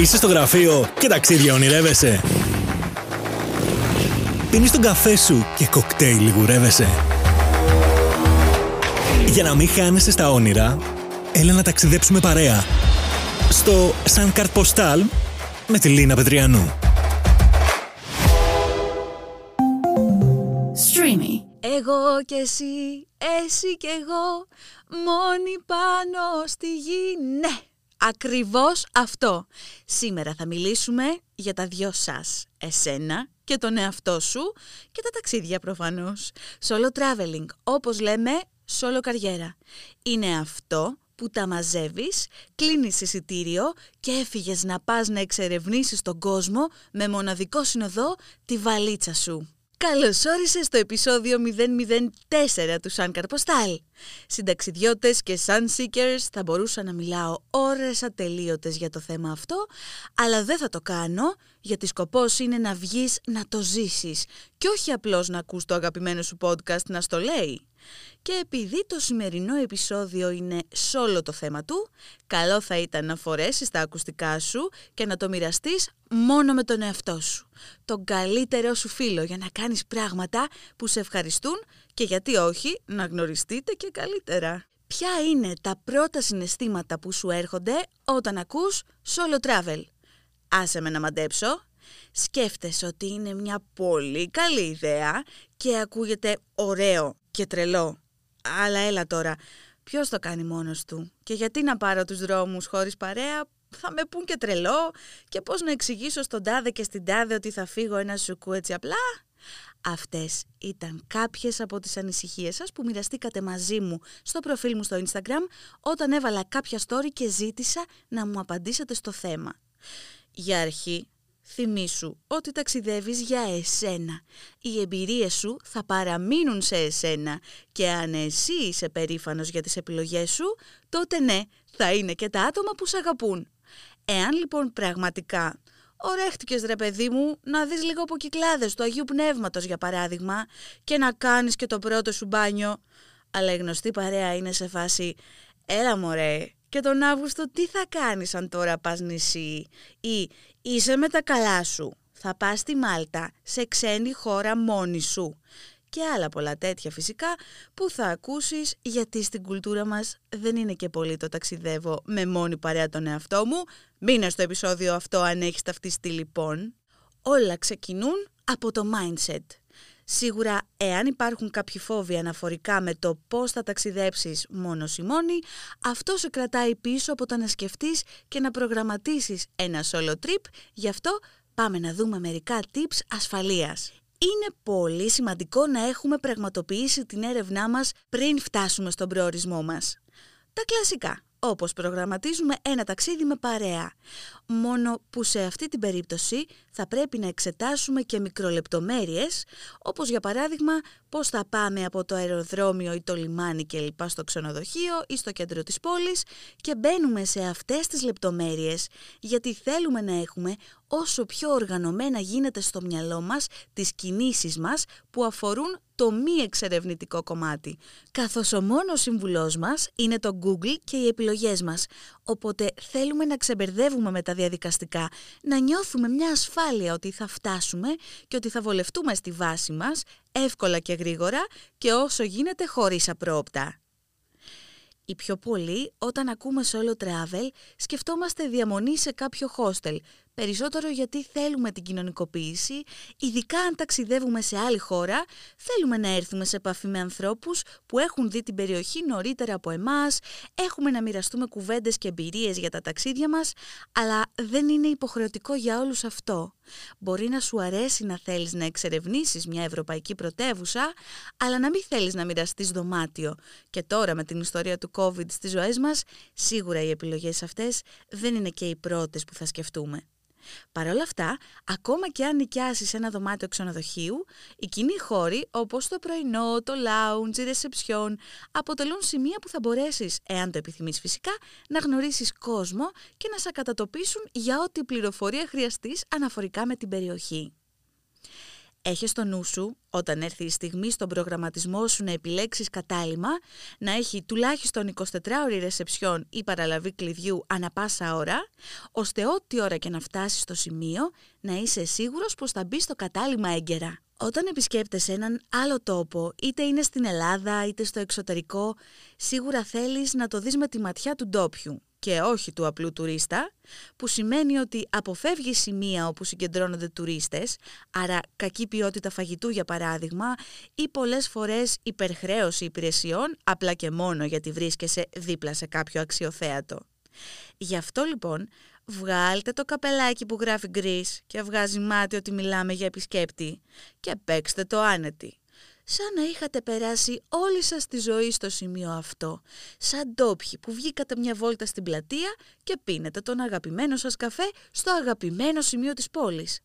Είσαι στο γραφείο και ταξίδια ονειρεύεσαι. Πίνεις τον καφέ σου και κοκτέιλ λιγουρεύεσαι. Για να μην χάνεσαι στα όνειρα, έλα να ταξιδέψουμε παρέα. Στο Σαν Καρτ με τη Λίνα Πετριανού. Streamy. Εγώ και εσύ, εσύ και εγώ, μόνοι πάνω στη γη, ναι. Ακριβώς αυτό. Σήμερα θα μιλήσουμε για τα δυο σας, εσένα και τον εαυτό σου και τα ταξίδια προφανώς. Solo traveling, όπως λέμε, solo καριέρα. Είναι αυτό που τα μαζεύεις, κλείνεις εισιτήριο και έφυγες να πας να εξερευνήσεις τον κόσμο με μοναδικό συνοδό τη βαλίτσα σου. Καλώς όρισες στο επεισόδιο 004 του Σαν Καρποστάλ. Συνταξιδιώτες και Sun Seekers θα μπορούσα να μιλάω ώρες ατελείωτες για το θέμα αυτό, αλλά δεν θα το κάνω γιατί σκοπός είναι να βγεις να το ζήσεις και όχι απλώς να ακούς το αγαπημένο σου podcast να στο λέει. Και επειδή το σημερινό επεισόδιο είναι όλο το θέμα του, καλό θα ήταν να φορέσεις τα ακουστικά σου και να το μοιραστείς μόνο με τον εαυτό σου. Τον καλύτερό σου φίλο για να κάνεις πράγματα που σε ευχαριστούν και γιατί όχι να γνωριστείτε και καλύτερα. Ποια είναι τα πρώτα συναισθήματα που σου έρχονται όταν ακούς solo travel; Άσε με να μαντέψω. Σκέφτεσαι ότι είναι μια πολύ καλή ιδέα και ακούγεται ωραίο και τρελό. Αλλά έλα τώρα, ποιος το κάνει μόνος του; Και γιατί να πάρω τους δρόμους χωρίς παρέα; Θα με πούν και τρελό και πώς να εξηγήσω στον τάδε και στην τάδε ότι θα φύγω ένα σουκού έτσι απλά; Αυτές ήταν κάποιες από τις ανησυχίες σας που μοιραστήκατε μαζί μου στο προφίλ μου στο Instagram όταν έβαλα κάποια story και ζήτησα να μου απαντήσετε στο θέμα. Για αρχή Θυμήσου ότι ταξιδεύεις για εσένα. Οι εμπειρίες σου θα παραμείνουν σε εσένα και αν εσύ είσαι περήφανος για τις επιλογές σου, τότε ναι, θα είναι και τα άτομα που σε αγαπούν. Εάν λοιπόν πραγματικά ορέχτηκες ρε παιδί μου να δεις λίγο από κυκλάδες του Αγίου Πνεύματος για παράδειγμα και να κάνεις και το πρώτο σου μπάνιο, αλλά η γνωστή παρέα είναι σε φάση «Έλα μωρέ, και τον Αύγουστο τι θα κάνεις αν τώρα πας νησί» ή Είσαι με τα καλά σου. Θα πας στη Μάλτα, σε ξένη χώρα μόνη σου. Και άλλα πολλά τέτοια φυσικά που θα ακούσεις γιατί στην κουλτούρα μας δεν είναι και πολύ το ταξιδεύω με μόνη παρέα τον εαυτό μου. Μείνε στο επεισόδιο αυτό αν έχεις ταυτιστεί λοιπόν. Όλα ξεκινούν από το mindset. Σίγουρα, εάν υπάρχουν κάποιοι φόβοι αναφορικά με το πώς θα ταξιδέψεις μόνος ή μόνη, αυτό σε κρατάει πίσω από το να σκεφτείς και να προγραμματίσεις ένα solo trip, γι' αυτό πάμε να δούμε μερικά tips ασφαλείας. Είναι πολύ σημαντικό να έχουμε πραγματοποιήσει την έρευνά μας πριν φτάσουμε στον προορισμό μας. Τα κλασικά, όπως προγραμματίζουμε ένα ταξίδι με παρέα. Μόνο που σε αυτή την περίπτωση θα πρέπει να εξετάσουμε και μικρολεπτομέρειες, όπως για παράδειγμα πώς θα πάμε από το αεροδρόμιο ή το λιμάνι και λοιπά στο ξενοδοχείο ή στο κέντρο της πόλης και μπαίνουμε σε αυτές τις λεπτομέρειες γιατί θέλουμε να έχουμε όσο πιο οργανωμένα γίνεται στο μυαλό μας τις κινήσεις μας που αφορούν το μη εξερευνητικό κομμάτι. Καθώς ο μόνος συμβουλός μας είναι το Google και οι επιλογές μας. Οπότε θέλουμε να ξεμπερδεύουμε με τα διαδικαστικά, να νιώθουμε μια ασφάλεια ότι θα φτάσουμε και ότι θα βολευτούμε στη βάση μας εύκολα και γρήγορα και όσο γίνεται χωρίς απρόπτα. Οι πιο πολλοί όταν ακούμε solo travel σκεφτόμαστε διαμονή σε κάποιο hostel Περισσότερο γιατί θέλουμε την κοινωνικοποίηση, ειδικά αν ταξιδεύουμε σε άλλη χώρα, θέλουμε να έρθουμε σε επαφή με ανθρώπους που έχουν δει την περιοχή νωρίτερα από εμάς, έχουμε να μοιραστούμε κουβέντες και εμπειρίες για τα ταξίδια μας, αλλά δεν είναι υποχρεωτικό για όλους αυτό. Μπορεί να σου αρέσει να θέλεις να εξερευνήσεις μια ευρωπαϊκή πρωτεύουσα, αλλά να μην θέλεις να μοιραστείς δωμάτιο. Και τώρα με την ιστορία του COVID στις ζωές μας, σίγουρα οι επιλογές αυτές δεν είναι και οι πρώτες που θα σκεφτούμε. Παρ' όλα αυτά, ακόμα και αν νοικιάσεις ένα δωμάτιο ξενοδοχείου, οι κοινοί χώροι όπως το πρωινό, το lounge, η ρεσεψιόν αποτελούν σημεία που θα μπορέσεις, εάν το επιθυμείς φυσικά, να γνωρίσεις κόσμο και να σε κατατοπίσουν για ό,τι πληροφορία χρειαστείς αναφορικά με την περιοχή. Έχεις στο νου σου, όταν έρθει η στιγμή στον προγραμματισμό σου να επιλέξεις κατάλημα, να έχει τουλάχιστον 24 ώρη ρεσεψιόν ή παραλαβή κλειδιού ανα πάσα ώρα, ώστε ό,τι ώρα και να φτάσεις στο σημείο να είσαι σίγουρος πως θα μπει στο κατάλημα έγκαιρα. Όταν επισκέπτεσαι έναν άλλο τόπο, είτε είναι στην Ελλάδα είτε στο εξωτερικό, σίγουρα θέλεις να το δεις με τη ματιά του ντόπιου και όχι του απλού τουρίστα, που σημαίνει ότι αποφεύγει σημεία όπου συγκεντρώνονται τουρίστες, άρα κακή ποιότητα φαγητού για παράδειγμα, ή πολλές φορές υπερχρέωση υπηρεσιών, απλά και μόνο γιατί βρίσκεσαι δίπλα σε κάποιο αξιοθέατο. Γι' αυτό λοιπόν βγάλτε το καπελάκι που γράφει γκρίς και βγάζει μάτι ότι μιλάμε για επισκέπτη και παίξτε το άνετη σαν να είχατε περάσει όλη σας τη ζωή στο σημείο αυτό, σαν ντόπιοι που βγήκατε μια βόλτα στην πλατεία και πίνετε τον αγαπημένο σας καφέ στο αγαπημένο σημείο της πόλης.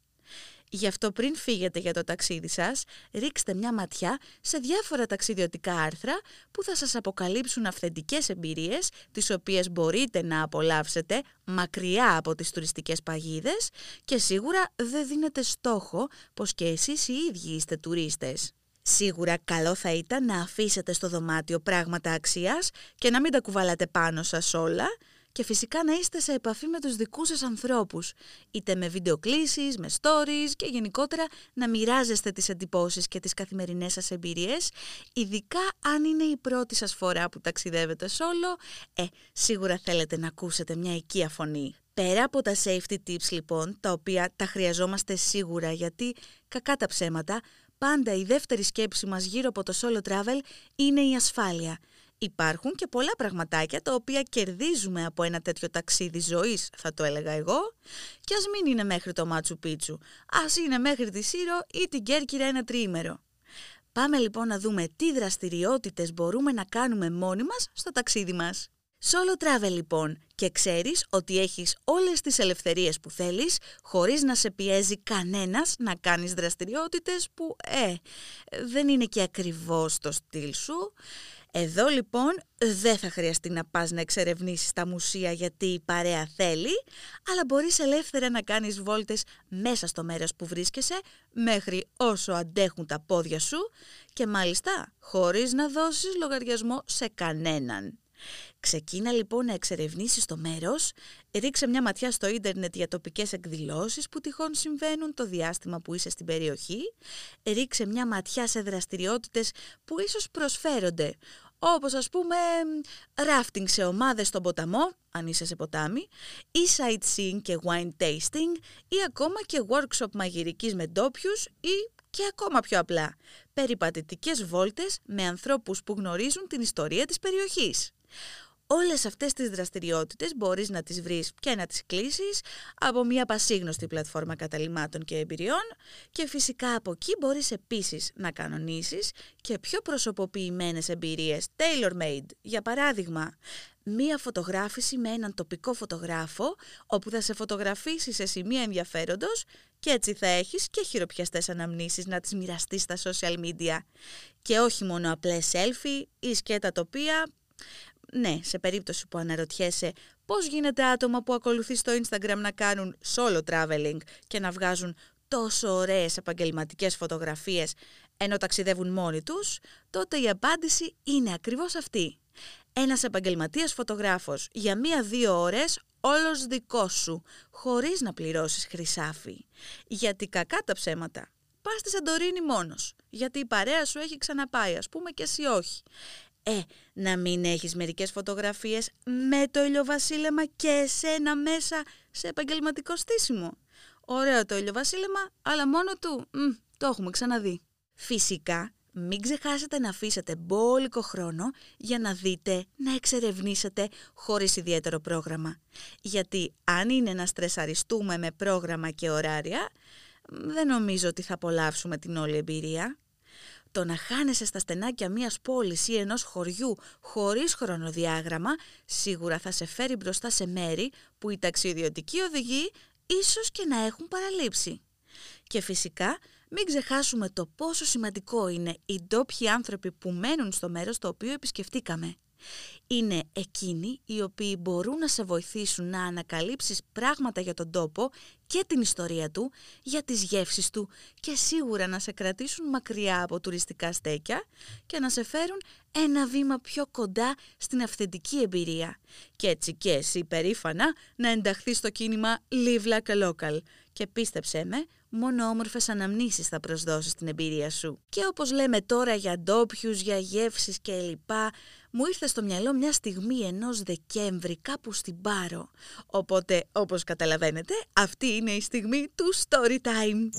Γι' αυτό πριν φύγετε για το ταξίδι σας, ρίξτε μια ματιά σε διάφορα ταξιδιωτικά άρθρα που θα σας αποκαλύψουν αυθεντικές εμπειρίες, τις οποίες μπορείτε να απολαύσετε μακριά από τις τουριστικές παγίδες και σίγουρα δεν δίνετε στόχο πως και εσείς οι ίδιοι είστε τουρίστες. Σίγουρα καλό θα ήταν να αφήσετε στο δωμάτιο πράγματα αξίας και να μην τα κουβαλάτε πάνω σας όλα και φυσικά να είστε σε επαφή με τους δικούς σας ανθρώπους, είτε με βιντεοκλήσεις, με stories και γενικότερα να μοιράζεστε τις εντυπώσεις και τις καθημερινές σας εμπειρίες, ειδικά αν είναι η πρώτη σας φορά που ταξιδεύετε σόλο, ε, σίγουρα θέλετε να ακούσετε μια οικία φωνή. Πέρα από τα safety tips λοιπόν, τα οποία τα χρειαζόμαστε σίγουρα γιατί κακά τα ψέματα, πάντα η δεύτερη σκέψη μας γύρω από το solo travel είναι η ασφάλεια. Υπάρχουν και πολλά πραγματάκια τα οποία κερδίζουμε από ένα τέτοιο ταξίδι ζωής, θα το έλεγα εγώ, και ας μην είναι μέχρι το Μάτσου Πίτσου, ας είναι μέχρι τη Σύρο ή την Κέρκυρα ένα τριήμερο. Πάμε λοιπόν να δούμε τι δραστηριότητες μπορούμε να κάνουμε μόνοι μας στο ταξίδι μας. Solo travel λοιπόν και ξέρεις ότι έχεις όλες τις ελευθερίες που θέλεις χωρίς να σε πιέζει κανένας να κάνεις δραστηριότητες που ε, δεν είναι και ακριβώς το στυλ σου. Εδώ λοιπόν δεν θα χρειαστεί να πας να εξερευνήσεις τα μουσεία γιατί η παρέα θέλει, αλλά μπορείς ελεύθερα να κάνεις βόλτες μέσα στο μέρος που βρίσκεσαι μέχρι όσο αντέχουν τα πόδια σου και μάλιστα χωρίς να δώσεις λογαριασμό σε κανέναν. Ξεκίνα λοιπόν να εξερευνήσεις το μέρος, ρίξε μια ματιά στο ίντερνετ για τοπικές εκδηλώσεις που τυχόν συμβαίνουν το διάστημα που είσαι στην περιοχή, ρίξε μια ματιά σε δραστηριότητες που ίσως προσφέρονται, όπως ας πούμε ράφτινγκ σε ομάδες στον ποταμό, αν είσαι σε ποτάμι, ή sightseeing και wine tasting, ή ακόμα και workshop μαγειρικής με ντόπιους ή και ακόμα πιο απλά, περιπατητικές βόλτες με ανθρώπους που γνωρίζουν την ιστορία της περιοχής. Όλες αυτές τις δραστηριότητες μπορείς να τις βρεις και να τις κλείσεις από μια πασίγνωστη πλατφόρμα καταλήμματων και εμπειριών και φυσικά από εκεί μπορείς επίσης να κανονίσεις και πιο προσωποποιημένες εμπειρίες tailor-made. Για παράδειγμα, μία φωτογράφηση με έναν τοπικό φωτογράφο όπου θα σε φωτογραφίσει σε σημεία ενδιαφέροντος και έτσι θα έχεις και χειροπιαστές αναμνήσεις να τις μοιραστείς στα social media. Και όχι μόνο απλές selfie ή σκέτα τοπία ναι, σε περίπτωση που αναρωτιέσαι πώς γίνεται άτομα που ακολουθεί στο Instagram να κάνουν solo traveling και να βγάζουν τόσο ωραίες επαγγελματικές φωτογραφίες ενώ ταξιδεύουν μόνοι τους, τότε η απάντηση είναι ακριβώς αυτή. Ένας επαγγελματίας φωτογράφος για μία-δύο ώρες όλος δικός σου, χωρίς να πληρώσεις χρυσάφι. Γιατί κακά τα ψέματα. Πας στη Σαντορίνη μόνος, γιατί η παρέα σου έχει ξαναπάει, ας πούμε, και εσύ όχι. Ε, να μην έχεις μερικές φωτογραφίες με το ηλιοβασίλεμα και εσένα μέσα σε επαγγελματικό στήσιμο. Ωραίο το ηλιοβασίλεμα, αλλά μόνο του, μ, το έχουμε ξαναδεί. Φυσικά, μην ξεχάσετε να αφήσετε μπόλικο χρόνο για να δείτε, να εξερευνήσετε χωρίς ιδιαίτερο πρόγραμμα. Γιατί αν είναι να στρεσαριστούμε με πρόγραμμα και ωράρια, δεν νομίζω ότι θα απολαύσουμε την όλη εμπειρία. Το να χάνεσαι στα στενάκια μιας πόλης ή ενός χωριού χωρίς χρονοδιάγραμμα σίγουρα θα σε φέρει μπροστά σε μέρη που οι ταξιδιωτικοί οδηγοί ίσως και να έχουν παραλείψει. Και φυσικά μην ξεχάσουμε το πόσο σημαντικό είναι οι ντόπιοι άνθρωποι που μένουν στο μέρος το οποίο επισκεφτήκαμε. Είναι εκείνοι οι οποίοι μπορούν να σε βοηθήσουν να ανακαλύψεις πράγματα για τον τόπο και την ιστορία του, για τις γεύσεις του και σίγουρα να σε κρατήσουν μακριά από τουριστικά στέκια και να σε φέρουν ένα βήμα πιο κοντά στην αυθεντική εμπειρία. Και έτσι και εσύ περήφανα να ενταχθείς στο κίνημα Live Like a Local. Και πίστεψέ με, μόνο όμορφες αναμνήσεις θα προσδώσεις την εμπειρία σου. Και όπως λέμε τώρα για ντόπιους, για γεύσεις κλπ, μου ήρθε στο μυαλό μια στιγμή ενός Δεκέμβρη κάπου στην Πάρο. Οπότε, όπως καταλαβαίνετε, αυτή είναι η στιγμή του story time.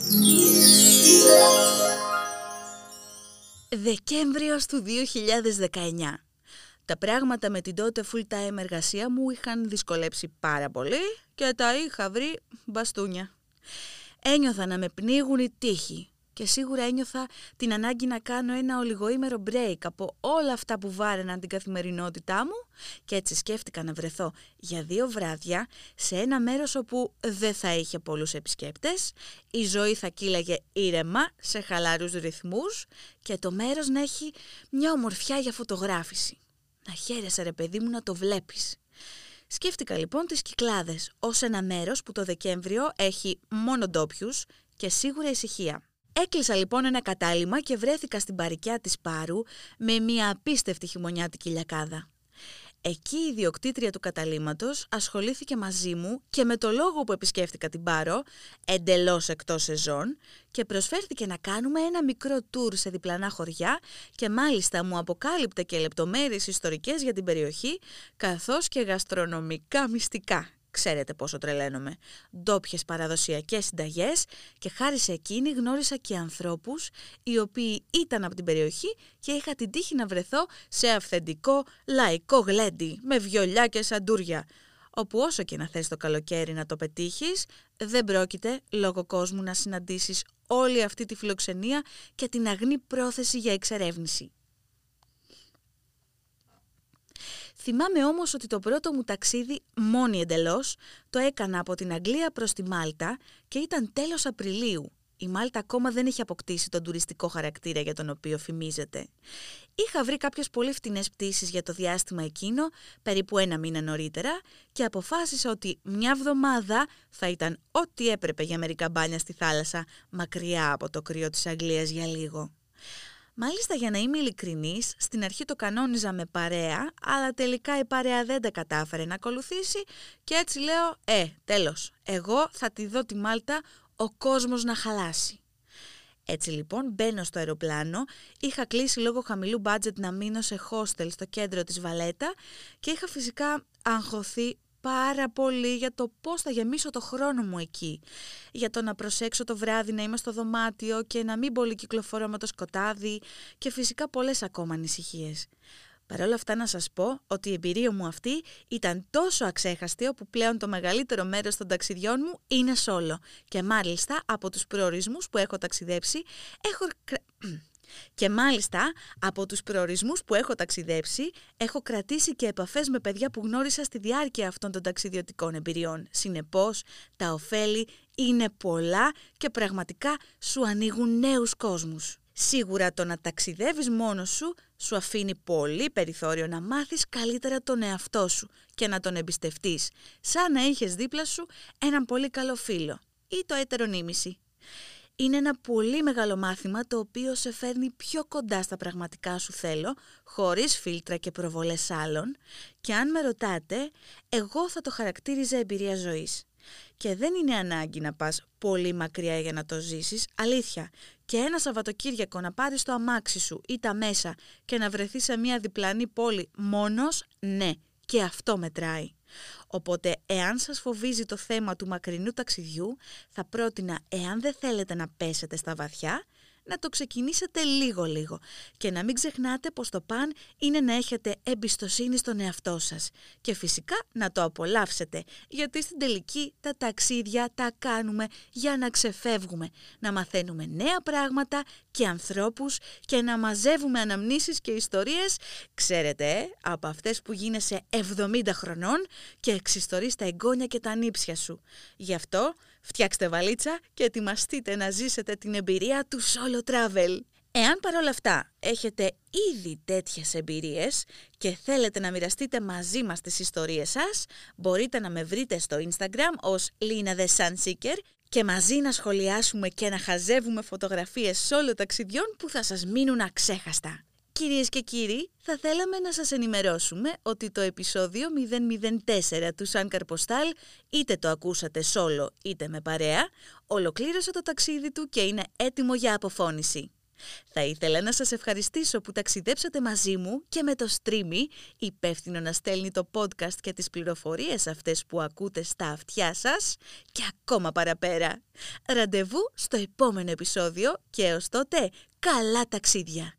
Δεκέμβριος του 2019. Τα πράγματα με την τότε full time εργασία μου είχαν δυσκολέψει πάρα πολύ και τα είχα βρει μπαστούνια. Ένιωθα να με πνίγουν οι τείχοι και σίγουρα ένιωθα την ανάγκη να κάνω ένα ολιγοήμερο break από όλα αυτά που βάρεναν την καθημερινότητά μου και έτσι σκέφτηκα να βρεθώ για δύο βράδια σε ένα μέρος όπου δεν θα είχε πολλούς επισκέπτες, η ζωή θα κύλαγε ήρεμα σε χαλαρούς ρυθμούς και το μέρος να έχει μια ομορφιά για φωτογράφηση. Να χαίρεσαι ρε παιδί μου να το βλέπεις. Σκέφτηκα λοιπόν τις Κυκλάδες ως ένα μέρος που το Δεκέμβριο έχει μόνο ντόπιους και σίγουρα ησυχία. Έκλεισα λοιπόν ένα κατάλημα και βρέθηκα στην παρικιά της Πάρου με μια απίστευτη χειμωνιάτικη λιακάδα. Εκεί η ιδιοκτήτρια του καταλήματος ασχολήθηκε μαζί μου και με το λόγο που επισκέφτηκα την Πάρο, εντελώς εκτός σεζόν, και προσφέρθηκε να κάνουμε ένα μικρό τουρ σε διπλανά χωριά και μάλιστα μου αποκάλυπτε και λεπτομέρειες ιστορικές για την περιοχή, καθώς και γαστρονομικά μυστικά. Ξέρετε πόσο τρελαίνομαι. Ντόπιες παραδοσιακές συνταγές και χάρη σε εκείνη γνώρισα και ανθρώπους οι οποίοι ήταν από την περιοχή και είχα την τύχη να βρεθώ σε αυθεντικό λαϊκό γλέντι με βιολιά και σαντούρια όπου όσο και να θες το καλοκαίρι να το πετύχεις, δεν πρόκειται λόγω κόσμου να συναντήσεις όλη αυτή τη φιλοξενία και την αγνή πρόθεση για εξερεύνηση. Θυμάμαι όμως ότι το πρώτο μου ταξίδι μόνη εντελώς το έκανα από την Αγγλία προς τη Μάλτα και ήταν τέλος Απριλίου. Η Μάλτα ακόμα δεν είχε αποκτήσει τον τουριστικό χαρακτήρα για τον οποίο φημίζεται. Είχα βρει κάποιες πολύ φτηνές πτήσεις για το διάστημα εκείνο, περίπου ένα μήνα νωρίτερα, και αποφάσισα ότι μια εβδομάδα θα ήταν ό,τι έπρεπε για μερικά μπάνια στη θάλασσα, μακριά από το κρύο της Αγγλίας για λίγο. Μάλιστα για να είμαι ειλικρινής, στην αρχή το κανόνιζα με παρέα, αλλά τελικά η παρέα δεν τα κατάφερε να ακολουθήσει και έτσι λέω, ε, τέλος, εγώ θα τη δω τη Μάλτα ο κόσμος να χαλάσει. Έτσι λοιπόν μπαίνω στο αεροπλάνο, είχα κλείσει λόγω χαμηλού μπάτζετ να μείνω σε hostel στο κέντρο της Βαλέτα και είχα φυσικά αγχωθεί πάρα πολύ για το πώς θα γεμίσω το χρόνο μου εκεί. Για το να προσέξω το βράδυ να είμαι στο δωμάτιο και να μην πολύ κυκλοφορώ με το σκοτάδι και φυσικά πολλές ακόμα ανησυχίες. Παρ' όλα αυτά να σας πω ότι η εμπειρία μου αυτή ήταν τόσο αξέχαστη όπου πλέον το μεγαλύτερο μέρος των ταξιδιών μου είναι σόλο. Και μάλιστα από τους προορισμούς που έχω ταξιδέψει έχω και μάλιστα από τους προορισμούς που έχω ταξιδέψει έχω κρατήσει και επαφές με παιδιά που γνώρισα στη διάρκεια αυτών των ταξιδιωτικών εμπειριών. Συνεπώς τα ωφέλη είναι πολλά και πραγματικά σου ανοίγουν νέους κόσμους. Σίγουρα το να ταξιδεύεις μόνος σου σου αφήνει πολύ περιθώριο να μάθεις καλύτερα τον εαυτό σου και να τον εμπιστευτείς, σαν να είχες δίπλα σου έναν πολύ καλό φίλο ή το έτερο νήμιση είναι ένα πολύ μεγάλο μάθημα το οποίο σε φέρνει πιο κοντά στα πραγματικά σου θέλω, χωρίς φίλτρα και προβολές άλλων και αν με ρωτάτε, εγώ θα το χαρακτήριζα εμπειρία ζωής. Και δεν είναι ανάγκη να πας πολύ μακριά για να το ζήσεις, αλήθεια. Και ένα Σαββατοκύριακο να πάρεις το αμάξι σου ή τα μέσα και να βρεθείς σε μια διπλανή πόλη μόνος, ναι, και αυτό μετράει. Οπότε, εάν σας φοβίζει το θέμα του μακρινού ταξιδιού, θα πρότεινα, εάν δεν θέλετε να πέσετε στα βαθιά, να το ξεκινήσετε λίγο-λίγο και να μην ξεχνάτε πως το παν είναι να έχετε εμπιστοσύνη στον εαυτό σας. Και φυσικά να το απολαύσετε γιατί στην τελική τα ταξίδια τα κάνουμε για να ξεφεύγουμε, να μαθαίνουμε νέα πράγματα και ανθρώπους και να μαζεύουμε αναμνήσεις και ιστορίες, ξέρετε, ε, από αυτές που γίνεσαι 70 χρονών και εξιστορείς τα εγγόνια και τα νύψια σου. Γι' αυτό Φτιάξτε βαλίτσα και ετοιμαστείτε να ζήσετε την εμπειρία του solo travel. Εάν παρόλα αυτά έχετε ήδη τέτοιες εμπειρίες και θέλετε να μοιραστείτε μαζί μας τις ιστορίες σας, μπορείτε να με βρείτε στο Instagram ως Lina The Sunseeker και μαζί να σχολιάσουμε και να χαζεύουμε φωτογραφίες σόλο ταξιδιών που θα σας μείνουν αξέχαστα. Κυρίες και κύριοι, θα θέλαμε να σας ενημερώσουμε ότι το επεισόδιο 004 του Σαν Καρποστάλ, είτε το ακούσατε σόλο είτε με παρέα, ολοκλήρωσε το ταξίδι του και είναι έτοιμο για αποφώνηση. Θα ήθελα να σας ευχαριστήσω που ταξιδέψατε μαζί μου και με το streamy, υπεύθυνο να στέλνει το podcast και τις πληροφορίες αυτές που ακούτε στα αυτιά σας και ακόμα παραπέρα. Ραντεβού στο επόμενο επεισόδιο και έως τότε καλά ταξίδια!